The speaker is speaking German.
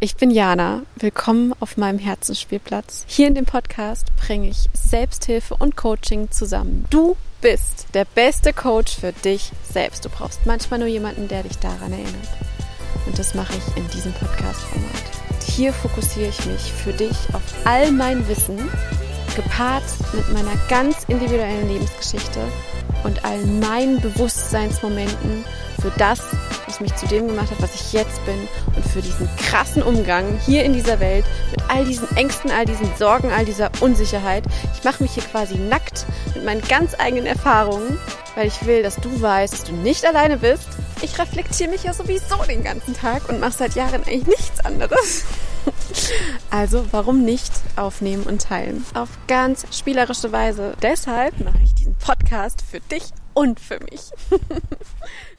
Ich bin Jana. Willkommen auf meinem Herzensspielplatz. Hier in dem Podcast bringe ich Selbsthilfe und Coaching zusammen. Du bist der beste Coach für dich selbst. Du brauchst manchmal nur jemanden, der dich daran erinnert. Und das mache ich in diesem Podcast-Format. Hier fokussiere ich mich für dich auf all mein Wissen, gepaart mit meiner ganz individuellen Lebensgeschichte und all meinen Bewusstseinsmomenten für das, was mich zu dem gemacht hat, was ich jetzt bin und für diesen krassen Umgang hier in dieser Welt mit all diesen Ängsten, all diesen Sorgen, all dieser Unsicherheit. Ich mache mich hier quasi nackt mit meinen ganz eigenen Erfahrungen, weil ich will, dass du weißt, dass du nicht alleine bist. Ich reflektiere mich ja sowieso den ganzen Tag und mache seit Jahren eigentlich nichts anderes. Also warum nicht aufnehmen und teilen? Auf ganz spielerische Weise. Deshalb mache ich diesen Podcast für dich und für mich.